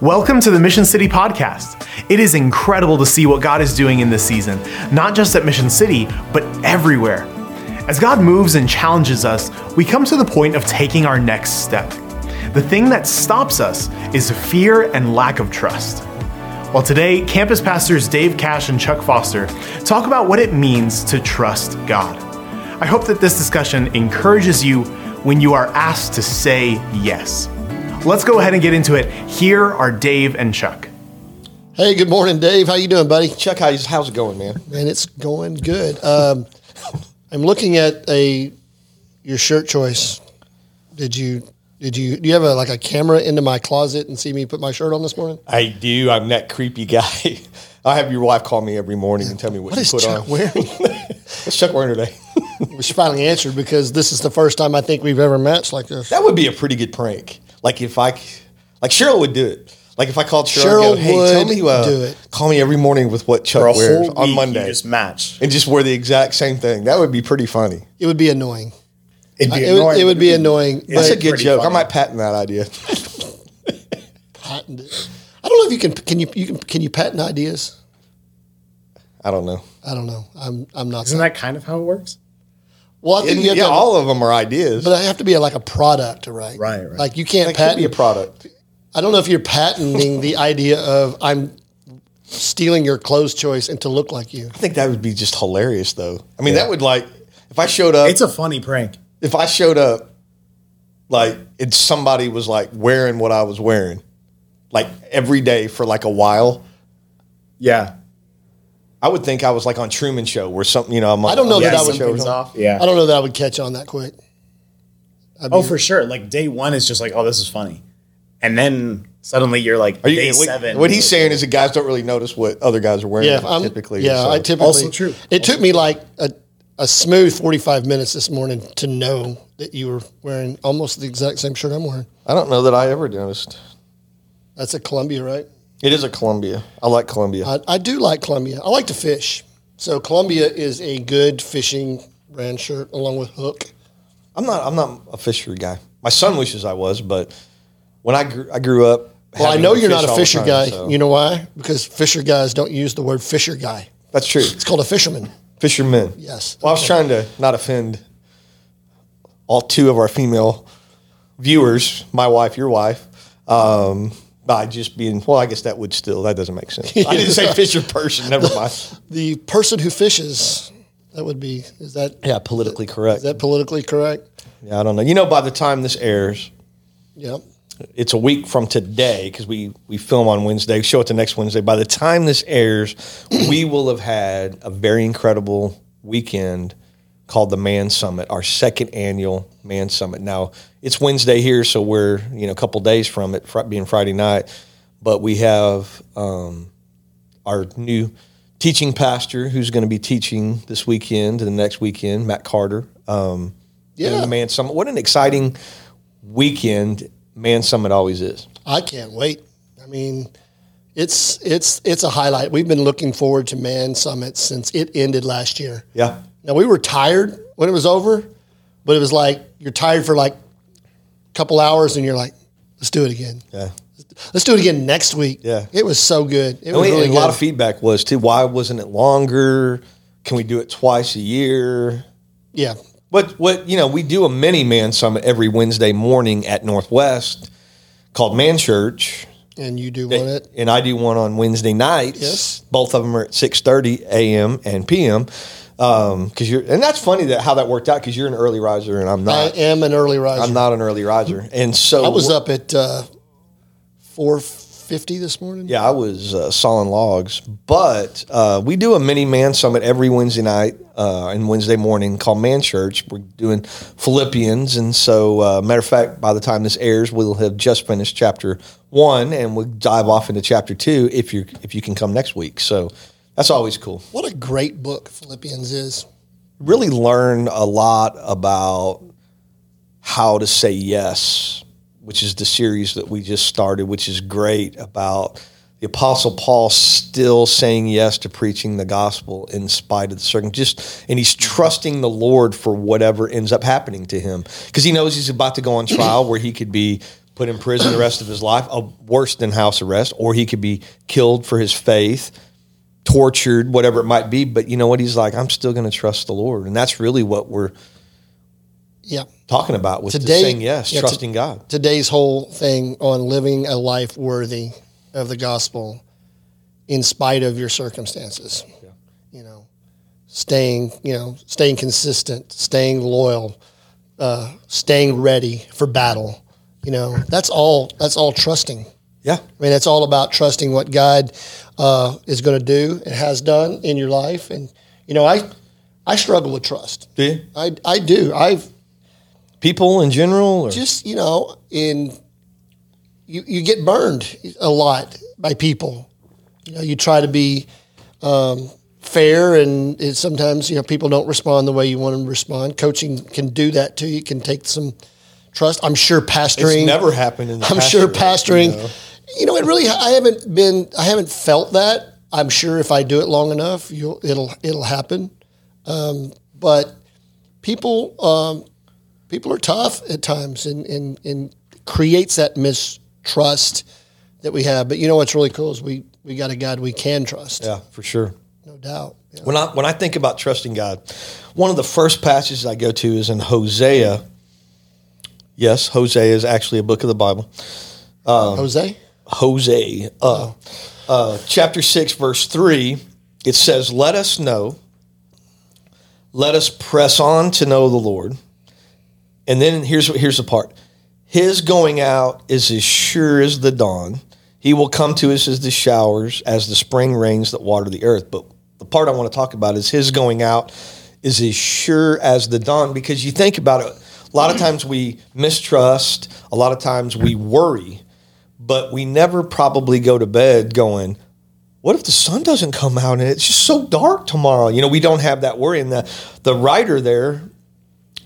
Welcome to the Mission City Podcast. It is incredible to see what God is doing in this season, not just at Mission City, but everywhere. As God moves and challenges us, we come to the point of taking our next step. The thing that stops us is fear and lack of trust. Well, today, campus pastors Dave Cash and Chuck Foster talk about what it means to trust God. I hope that this discussion encourages you when you are asked to say yes. Let's go ahead and get into it. Here are Dave and Chuck. Hey, good morning, Dave. How you doing, buddy? Chuck, how's, how's it going, man? Man, it's going good. Um, I'm looking at a your shirt choice. Did you did you do you have a like a camera into my closet and see me put my shirt on this morning? I do. I'm that creepy guy. I have your wife call me every morning and tell me what, What you is put Chuck on. wearing? What's Chuck wearing today? She finally answered because this is the first time I think we've ever matched like this. that would be a pretty good prank. Like if I, like Cheryl would do it. Like if I called Cheryl, Cheryl and go, hey, tell me, uh, do it. call me every morning with what Chuck wears whole on Monday, you just match. and just wear the exact same thing. That would be pretty funny. It would be annoying. It'd be It would, annoying, it would but be it'd annoying. That's a good pretty joke. I might patent that idea. patent it. I don't know if you can. Can you? You can? Can you patent ideas? I don't know. I don't know. I'm. I'm not. Isn't that kind of how it works? Well, I think And, you have yeah, to. all of them are ideas. but I have to be like a product, right? Right, right. Like you can't that could patent be a product. I don't know if you're patenting the idea of I'm stealing your clothes choice and to look like you. I think that would be just hilarious, though. I mean, that would like if I showed up. It's a funny prank. if I showed up, like and somebody was like wearing what I was wearing, like every day for like a while, Yeah. I would think I was like on Truman Show or something. You know, I'm on, I don't know on that the I would- show or off. Yeah. I don't know that I would catch on that quick. I'd Oh, be- for sure. Like day one is just like, oh, this is funny, and then suddenly you're like, Are you, day what, seven. what he's saying is that guys don't really notice what other guys are wearing yeah, I'm, typically. Yeah, so. I typically. Also true. It took me like a, a smooth 45 minutes this morning to know that you were wearing almost the exact same shirt I'm wearing. I don't know that I ever noticed. That's a Columbia, right? It is a Columbia. I like Columbia. I, I do like Columbia. I like to fish. So Columbia is a good fishing brand shirt along with Hook. I'm not. I'm not a fisher guy. My son wishes I was, but when I grew, I grew up. Well, I know you're not a fisher time, guy. so- You know why? Because fisher guys don't use the word fisher guy. That's true. It's called a fisherman. Fishermen. Yes. Well, I was trying to not offend all two of our female viewers, my wife, your wife, um, by just being, well, I guess that would still, that doesn't make sense. I didn't say fisher person, never mind. The person who fishes, that would be, is that, Yeah, politically correct. is that politically correct? yeah, I don't know. You know, by the time this airs, Yep. it's a week from today because we, we film on Wednesday, show it the next Wednesday. By the time this airs, we will have had a very incredible weekend called the Man Summit, our second annual Man Summit. Now it's Wednesday here, so we're you know a couple days from it being Friday night, but we have um, our new teaching pastor who's going to be teaching this weekend and the next weekend, Matt Carter. Um, Yeah. the Man Summit. What an exciting weekend Man Summit always is. I can't wait. I mean, it's it's it's a highlight. We've been looking forward to Man Summit since it ended last year. Yeah. Now we were tired when it was over, but it was like you're tired for like a couple hours, and you're like, let's do it again. Yeah. Let's do it again next week. Yeah. it was so good. It And was we- really and good. a lot of feedback was too. Why wasn't it longer? Can we do it twice a year? yeah, But what you know? We do a mini man summit every Wednesday morning at Northwest called Man Church, and you do one it. and I do one on Wednesday nights. Yes. both of them are at six thirty a.m. and p.m. Because you're and that's funny that how that worked out because you're an early riser and I'm not. I am an early riser. I'm not an early riser, and so I was up at uh, four fifty this morning. Yeah, I was uh, sawing logs, but uh, we do a mini man summit every Wednesday night uh, and Wednesday morning called Man Church. We're doing Philippians, and so uh, matter of fact, by the time this airs, we'll have just finished chapter one, and we'll dive off into chapter two if you if you can come next week. So that's always cool. What a great book Philippians is. Really learn a lot about how to say yes, which is the series that we just started, which is great about the apostle paul still saying yes to preaching the gospel in spite of the circum just and he's trusting the lord for whatever ends up happening to him because he knows he's about to go on trial where he could be put in prison the rest of his life, uh, worse than house arrest, or he could be killed for his faith, tortured, whatever it might be. But you know what? He's like, I'm still going to trust the Lord, and that's really what we're Yeah. talking about with Today- saying yes, yeah, trusting God. Today's whole thing on living a life worthy of the gospel in spite of your circumstances. You know, staying, you know, staying consistent, staying loyal, uh, staying ready for battle. You know, that's all that's all trusting. Yeah, I mean, it's all about trusting what God uh, is going to do and has done in your life. And you know, I I struggle with trust. do you? I I do. I've People in general, or? just you know in you you get burned a lot by people. You know, you try to be um, fair, and it, sometimes you know people don't respond the way you want them to respond. Coaching can do that too. You can take some trust. I'm sure pastoring. It's never happened in the I'm sure pastor rate, pastoring. you know. You know, it really. I haven't been. I haven't felt that. I'm sure if I do it long enough, you'll it'll it'll happen. Um, but people um, people are tough at times, and and and creates that mistrust that we have. But you know what's really cool is we we got a God we can trust, Yeah, for sure. no doubt. Yeah. When I when I think about trusting God, one of the first passages I go to is in Hosea. Yes, Hosea is actually a book of the Bible. Jose, Hosea, uh, uh, chapter six, verse three. It says, "Let us know. Let us press on to know the Lord." And then here's here's the part: His going out is as sure as the dawn. He will come to us as the showers, as the spring rains that water the earth. But the part I want to talk about is his going out is as sure as the dawn. Because you think about it, a lot of times we mistrust, a lot of times we worry, but we never probably go to bed going, what if the sun doesn't come out and it's just so dark tomorrow? You know, we don't have that worry. And the, the writer there,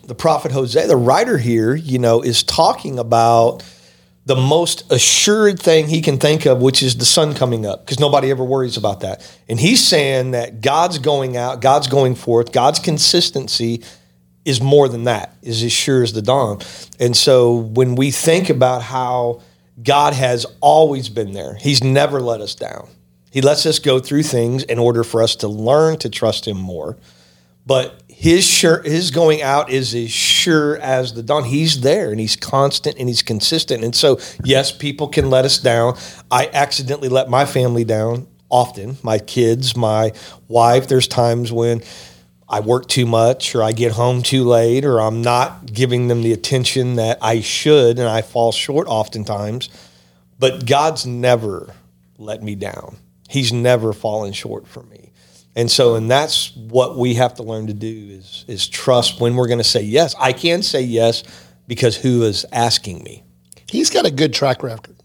the prophet Hosea, the writer here, you know, is talking about the most assured thing he can think of, which is the sun coming up, because nobody ever worries about that. And he's saying that God's going out, God's going forth, God's consistency is more than that, is as sure as the dawn. And so when we think about how God has always been there, he's never let us down. He lets us go through things in order for us to learn to trust him more but his sure his going out is as sure as the dawn. He's there and he's constant and he's consistent. And so, yes, people can let us down. I accidentally let my family down often. My kids, my wife. There's times when I work too much, or I get home too late, or I'm not giving them the attention that I should, and I fall short oftentimes. But God's never let me down. He's never fallen short for me. And so, and that's what we have to learn to do is is trust when we're going to say yes. I can say yes because who is asking me? he's got a good track record.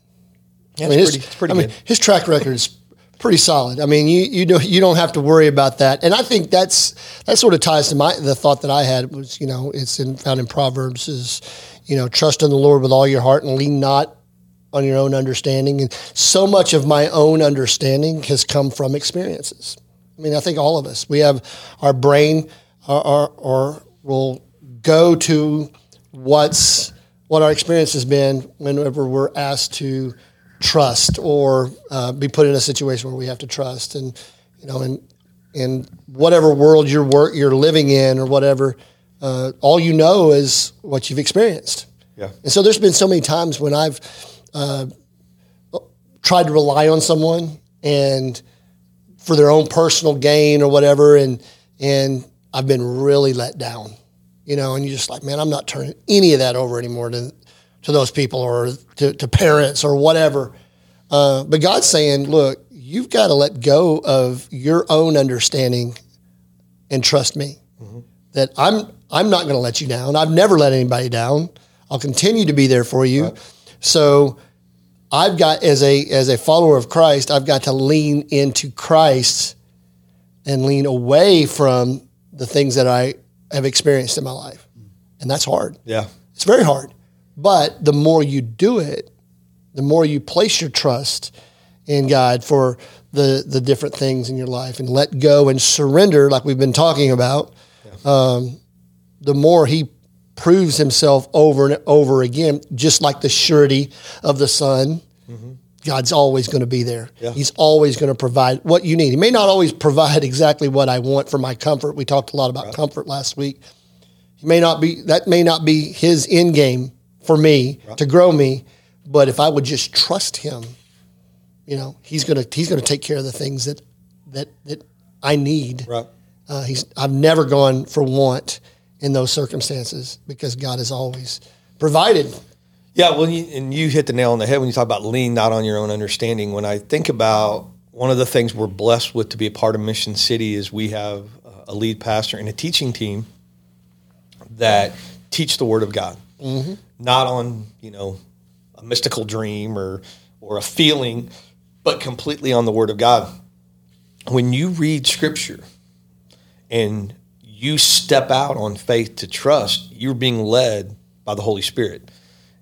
Yeah, I mean, it's his, pretty, it's pretty I mean, his track record is pretty solid. I mean, you you don't you don't have to worry about that. And I think that's that sort of ties to my the thought that I had was you know it's in, found in Proverbs is you know trust in the Lord with all your heart and lean not on your own understanding. And so much of my own understanding has come from experiences. I mean, I think all of us we have our brain our, or will go to what's what our experience has been whenever we're asked to trust or uh, be put in a situation where we have to trust and you know in in whatever world you're work you're living in or whatever uh, all you know is what you've experienced Yeah. and so there's been so many times when I've uh, tried to rely on someone and for their own personal gain or whatever and and I've been really let down. You know, and you're just like, man, I'm not turning any of that over anymore to to those people or to, to parents or whatever. Uh, but God's saying, look, you've got to let go of your own understanding and trust me. That I'm I'm not going to let you down. I've never let anybody down. I'll continue to be there for you. So I've got as a as a follower of Christ, I've got to lean into Christ and lean away from the things that I have experienced in my life. And that's hard. Yeah. It's very hard. But the more you do it, the more you place your trust in God for the the different things in your life and let go and surrender, like we've been talking about, um, the more He proves himself over and over again, just like the surety of the Son. God's always going to be there. Yeah. He's always going to provide what you need. He may not always provide exactly what I want for my comfort. We talked a lot about comfort last week. He may not be that may not be his end game for me to grow me, but if I would just trust him, you know, he's gonna he's gonna take care of the things that that that I need. Right. Uh, he's I've never gone for want in those circumstances because God has always provided. Yeah, well, you, and you hit the nail on the head when you talk about lean not on your own understanding. When I think about one of the things we're blessed with to be a part of Mission City is we have a lead pastor and a teaching team that teach the Word of God, Mm-hmm. not on you know a mystical dream or or a feeling, but completely on the Word of God. When you read Scripture and you step out on faith to trust, you're being led by the Holy Spirit.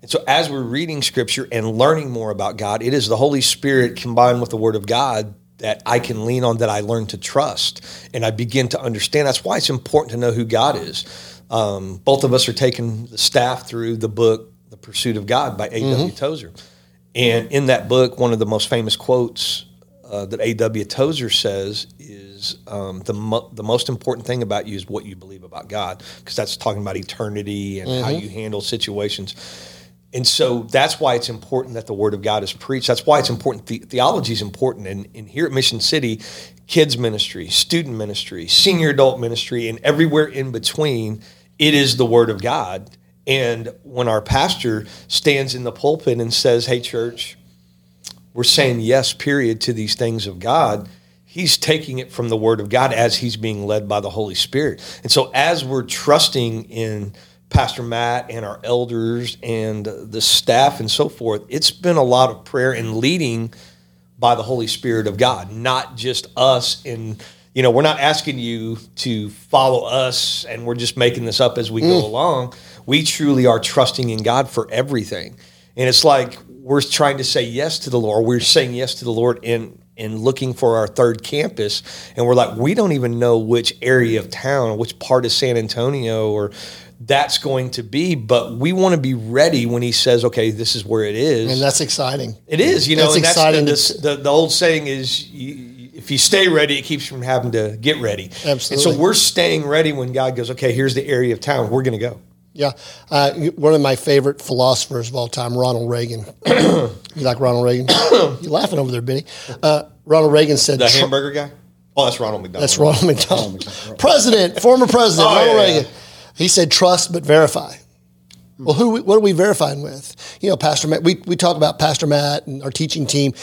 And so, as we're reading scripture and learning more about God, it is the Holy Spirit combined with the Word of God that I can lean on, that I learn to trust, and I begin to understand. That's why it's important to know who God is. Um, both of us are taking the staff through the book, The Pursuit of God by A.W. Tozer. And in that book, one of the most famous quotes uh, that A.W. Tozer says is um, the, mo- the most important thing about you is what you believe about God, because that's talking about eternity and how you handle situations. And so that's why it's important that the Word of God is preached. That's why it's important. The- theology is important. And, and here at Mission City, kids ministry, student ministry, senior adult ministry, and everywhere in between, it is the Word of God. And when our pastor stands in the pulpit and says, Hey, church, we're saying yes, period, to these things of God, he's taking it from the Word of God as he's being led by the Holy Spirit. And so, as we're trusting in Pastor Matt and our elders and the staff and so forth, it's been a lot of prayer and leading by the Holy Spirit of God, not just us. in you know, we're not asking you to follow us and we're just making this up as we go mm. along. We truly are trusting in God for everything. And it's like we're trying to say yes to the Lord. We're saying yes to the Lord in and looking for our third campus. And we're like, we don't even know which area of town or which part of San Antonio or that's going to be, but we want to be ready when he says, okay, this is where it is. And that's exciting. It is, you know, That's and that's exciting the, the, the, old saying is, you, if you stay ready, it keeps you from having to get ready. And Absolutely. so we're staying ready when God goes, okay, here's the area of town. We're going to go. Yeah. Uh, one of my favorite philosophers of all time, Ronald Reagan. you like Ronald Reagan? You're laughing over there, Benny. Uh, Ronald Reagan said, The hamburger guy? Oh, that's Ronald McDonald. That's Ronald McDonald. president, former president, Oh, Ronald yeah, Reagan. He said, trust but verify. Well, who? What are we verifying with? You know, Pastor Matt. We, we talk about Pastor Matt and our teaching team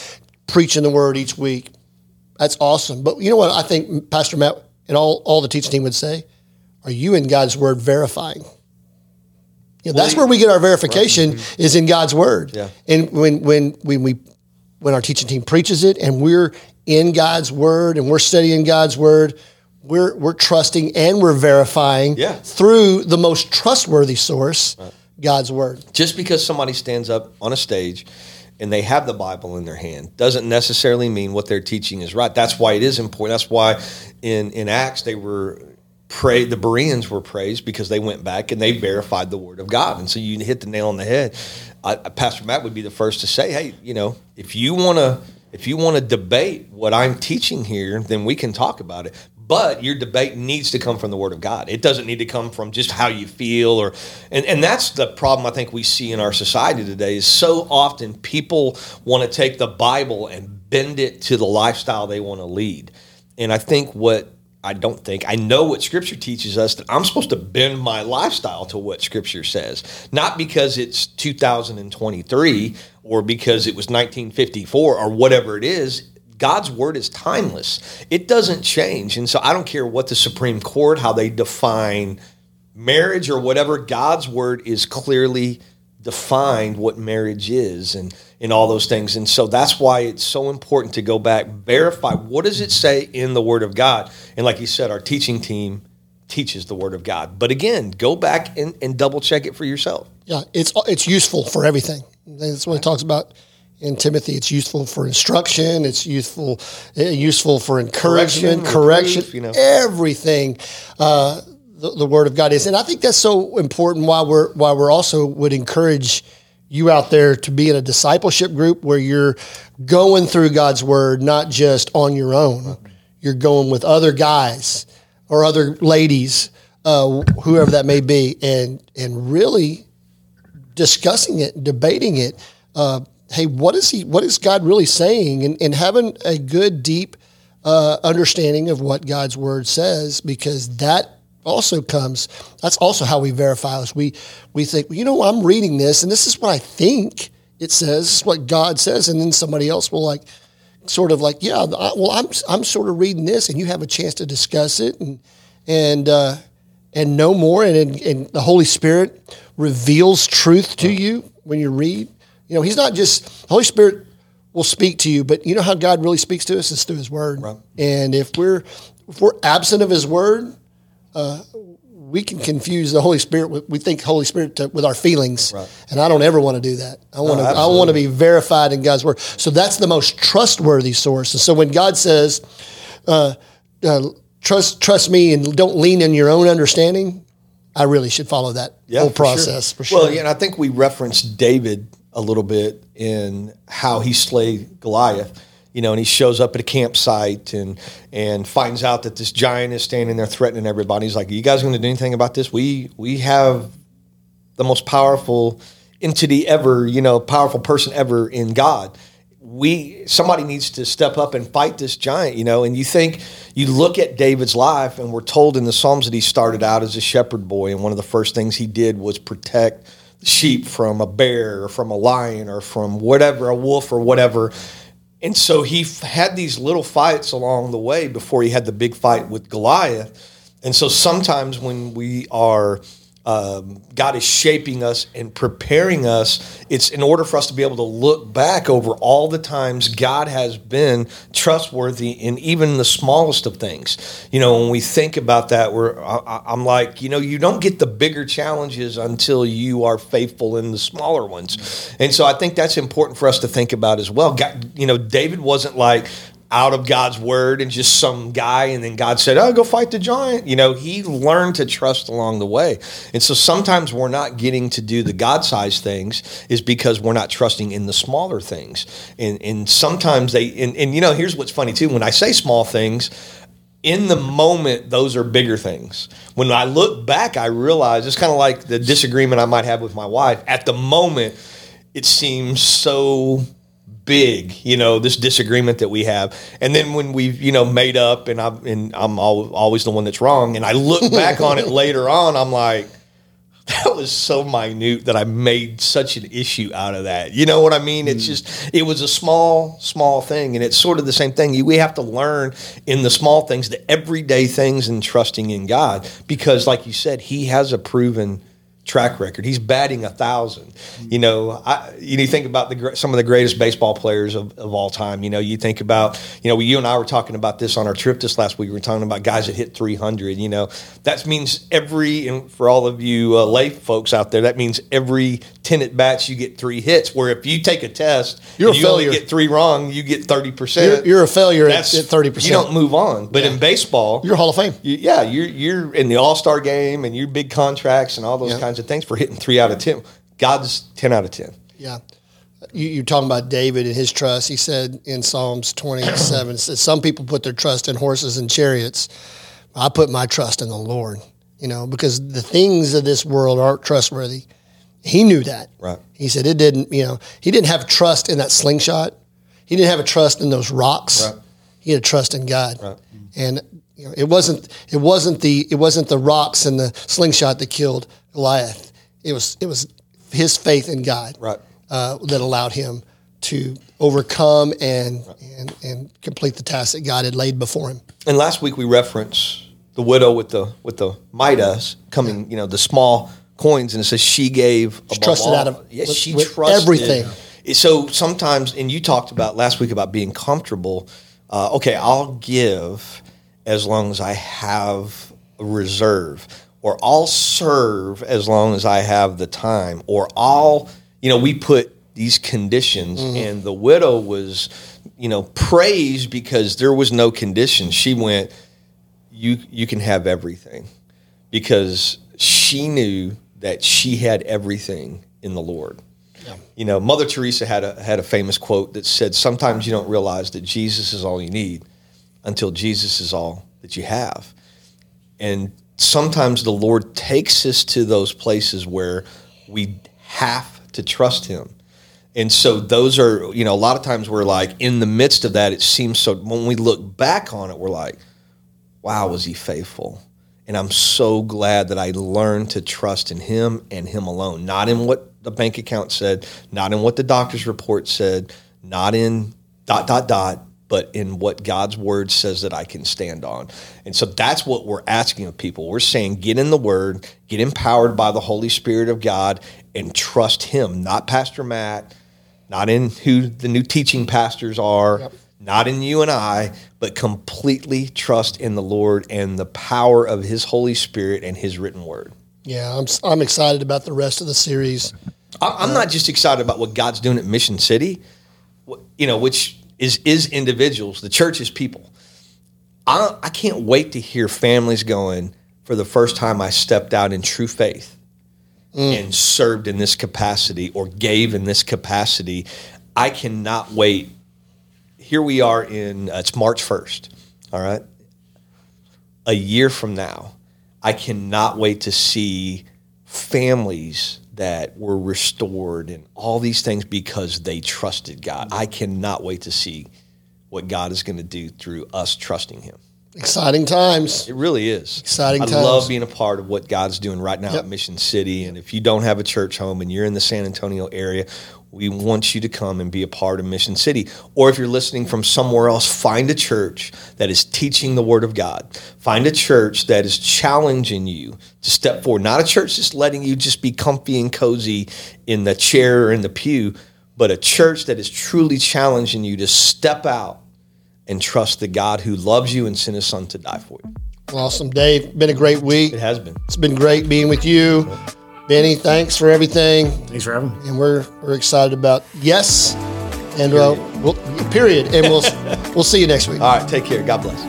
preaching the word each week. That's awesome. But you know what? I think Pastor Matt and all, all the teaching team would say, are you in God's word verifying? You know, that's where we get our verification mm-hmm. is in God's word. Yeah. And when when when we when our teaching team preaches it and we're in God's word and we're studying God's word, we're we're trusting and we're verifying Yeah. through the most trustworthy source, God's word. just because somebody stands up on a stage and they have the Bible in their hand doesn't necessarily mean what they're teaching is right. That's why it is important. That's why in, in Acts they were praised, the Bereans were praised because they went back and they verified the word of God. And so you hit the nail on the head. I, Pastor Matt would be the first to say, hey, you know, if you want to if you want to debate what I'm teaching here, then we can talk about it. But your debate needs to come from the Word of God. It doesn't need to come from just how you feel, or and, and that's the problem I think we see in our society today. Is so often people want to take the Bible and bend it to the lifestyle they want to lead. And I think what I don't think I know what Scripture teaches us that I'm supposed to bend my lifestyle to what Scripture says, not because it's 2023 or because it was 1954 or whatever it is. God's word is timeless. It doesn't change. And so I don't care what the Supreme Court, how they define marriage or whatever, God's word is clearly defined what marriage is and, and all those things. And so that's why it's so important to go back, verify what does it say in the word of God. And like you said, our teaching team teaches the word of God. But again, go back and, and double check it for yourself. Yeah, it's it's useful for everything. That's what it talks about in Timothy. It's useful for instruction. It's useful uh, useful for encouragement, Correction, correction, reproof, you know. everything. Uh, the, the Word of God is, and I think that's so important. Why we're why we're also would encourage you out there to be in a discipleship group where you're going through God's Word, not just on your own. You're going with other guys or other ladies, uh, whoever that may be, and and really discussing it, debating it. Uh, hey, what is he? What is God really saying? And, and having a good, deep uh, understanding of what God's word says, because that also comes. That's also how we verify us. We we think, you know, I'm reading this, and this is what I think it says. This is what God says, and then somebody else will like, sort of like, yeah, I, well, I'm I'm sort of reading this, and you have a chance to discuss it and and uh, and know more, and, and the Holy Spirit reveals truth to you when you read. You know, He's not just the Holy Spirit will speak to you, but you know how God really speaks to us is through His Word. Right. And if we're if we're absent of His Word, uh, we can confuse the Holy Spirit. With, we think Holy Spirit to, with our feelings, Right. and I don't ever want to do that. I want to. I want to be verified in God's Word. So that's the most trustworthy source. And so when God says, uh, uh, "Trust, trust me, and don't lean in your own understanding," I really should follow that whole for sure. process for sure. Well, yeah, and I think we referenced David a little bit in how he slayed Goliath. You know, and he shows up at a campsite and and finds out that this giant is standing there threatening everybody. He's like, "Are you guys going to do anything about this? We we have the most powerful entity ever, you know, powerful person ever in God. We somebody needs to step up and fight this giant, you know. And you think you look at David's life, and we're told in the Psalms that he started out as a shepherd boy, and one of the first things he did was protect sheep from a bear or from a lion or from whatever, a wolf or whatever. And so he f- had these little fights along the way before he had the big fight with Goliath. And so sometimes when we are, um, God is shaping us and preparing us, it's in order for us to be able to look back over all the times God has been trustworthy in even the smallest of things. You know, when we think about that, we're, I, I'm like, you know, you don't get the bigger challenges until you are faithful in the smaller ones. And so I think that's important for us to think about as well. God, you know, David wasn't like, out of God's word and just some guy, and then God said, "Oh, go fight the giant." You know, he learned to trust along the way, and so sometimes we're not getting to do the God-sized things is because we're not trusting in the smaller things, and and sometimes they and, and you know, here's what's funny too. When I say small things. In the moment, those are bigger things. When I look back, I realize it's kind of like the disagreement I might have with my wife. At the moment, it seems so big, you know, this disagreement that we have. And then when we've, you know, made up and I'm and I'm al- always the one that's wrong and I look back on it later on, I'm like that was so minute that I made such an issue out of that. You know what I mean? It's hmm. just it was a small small thing and it's sort of the same thing. You- We have to learn in the small things, the everyday things and trusting in God because like you said, he has a proven track record. He's batting a thousand. You know, I, you, know, you think about the some of the greatest baseball players of, of all time. You know, you think about you know you and I were talking about this on our trip this last week. We were talking about guys that hit three hundred. You know, that means every and for all of you uh, lay folks out there, that means every ten at bats you get three hits. Where if you take a test, You're and a you only failure. get three wrong, you get thirty percent. You're, you're a failure at, at 30%. You don't move on. But in baseball, You're Hall of Fame. you- yeah, you're you're in the All Star game and your big contracts and all those Yeah. kinds of things for hitting three out of ten. God's ten out of ten. Yeah. You, you're talking about David and his trust. He said in Psalms 27, it says, some people put their trust in horses and chariots. I put my trust in the Lord, you know, because the things of this world aren't trustworthy. He knew that. Right. He said it didn't, you know, he didn't have trust in that slingshot. He didn't have a trust in those rocks. Right. He had a trust in God. Right. And you know, it wasn't it wasn't the it wasn't the rocks and the slingshot that killed Goliath. It was it was his faith in God Right. uh, that allowed him to overcome and, and and complete the task that God had laid before him. And last week we referenced the widow with the with the mites coming, you know, the small coins, and it says she gave above trusted all. out of- yes, with- she with trusted everything. So sometimes, and you talked about last week about being comfortable. Uh, okay, I'll give as long as I have a reserve, or I'll serve as long as I have the time, or I'll, you know, we put these conditions, mm-hmm. and the widow was, you know, praised because there was no condition. She went, you you can have everything because she knew that she had everything in the Lord. You know, Mother Teresa had a had a famous quote that said, "Sometimes you don't realize that Jesus is all you need until Jesus is all that you have." And sometimes the Lord takes us to those places where we have to trust Him. And so those are, you know, a lot of times we're like in the midst of that, it seems so, when we look back on it, we're like, wow, was He faithful? And I'm so glad that I learned to trust in Him and Him alone, not in what the bank account said, not in what the doctor's report said, not in dot, dot, dot, but in what God's word says that I can stand on. And so that's what we're asking of people. We're saying get in the word, get empowered by the Holy Spirit of God, and trust Him, not Pastor Matt, not in who the new teaching pastors are. Yep. Not in you and I, but completely trust in the Lord and the power of His Holy Spirit and His written word. Yeah, I'm, I'm excited about the rest of the series. I'm not just excited about what God's doing at Mission City, you know, which is is individuals. The church is people. I, I can't wait to hear families going. For the first time, I stepped out in true faith mm. and served in this capacity or gave in this capacity. I cannot wait. Here we are in uh, it's March first. All right, a year from now, I cannot wait to see families that were restored and all these things because they trusted God. I cannot wait to see what God is going to do through us trusting Him. Exciting times. It really is. Exciting I times. love being a part of what God's doing right now yep. at Mission City. And if you don't have a church home and you're in the San Antonio area, we want you to come and be a part of Mission City. Or if you're listening from somewhere else, find a church that is teaching the Word of God. Find a church that is challenging you to step forward. Not a church just letting you just be comfy and cozy in the chair or in the pew, but a church that is truly challenging you to step out and trust the God who loves you and sent his son to die for you. Awesome, Dave. Been a great week. It has been. It's been great being with you. Benny, thanks for everything. Thanks for having me. And we're we're excited about yes, and uh, we'll period, and we'll we'll see you next week. All right, take care. God bless.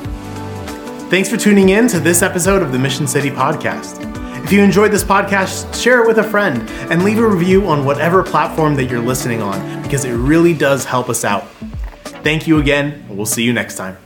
Thanks for tuning in to this episode of the Mission City Podcast. If you enjoyed this podcast, share it with a friend and leave a review on whatever platform that you're listening on because it really does help us out. Thank you again, and we'll see you next time.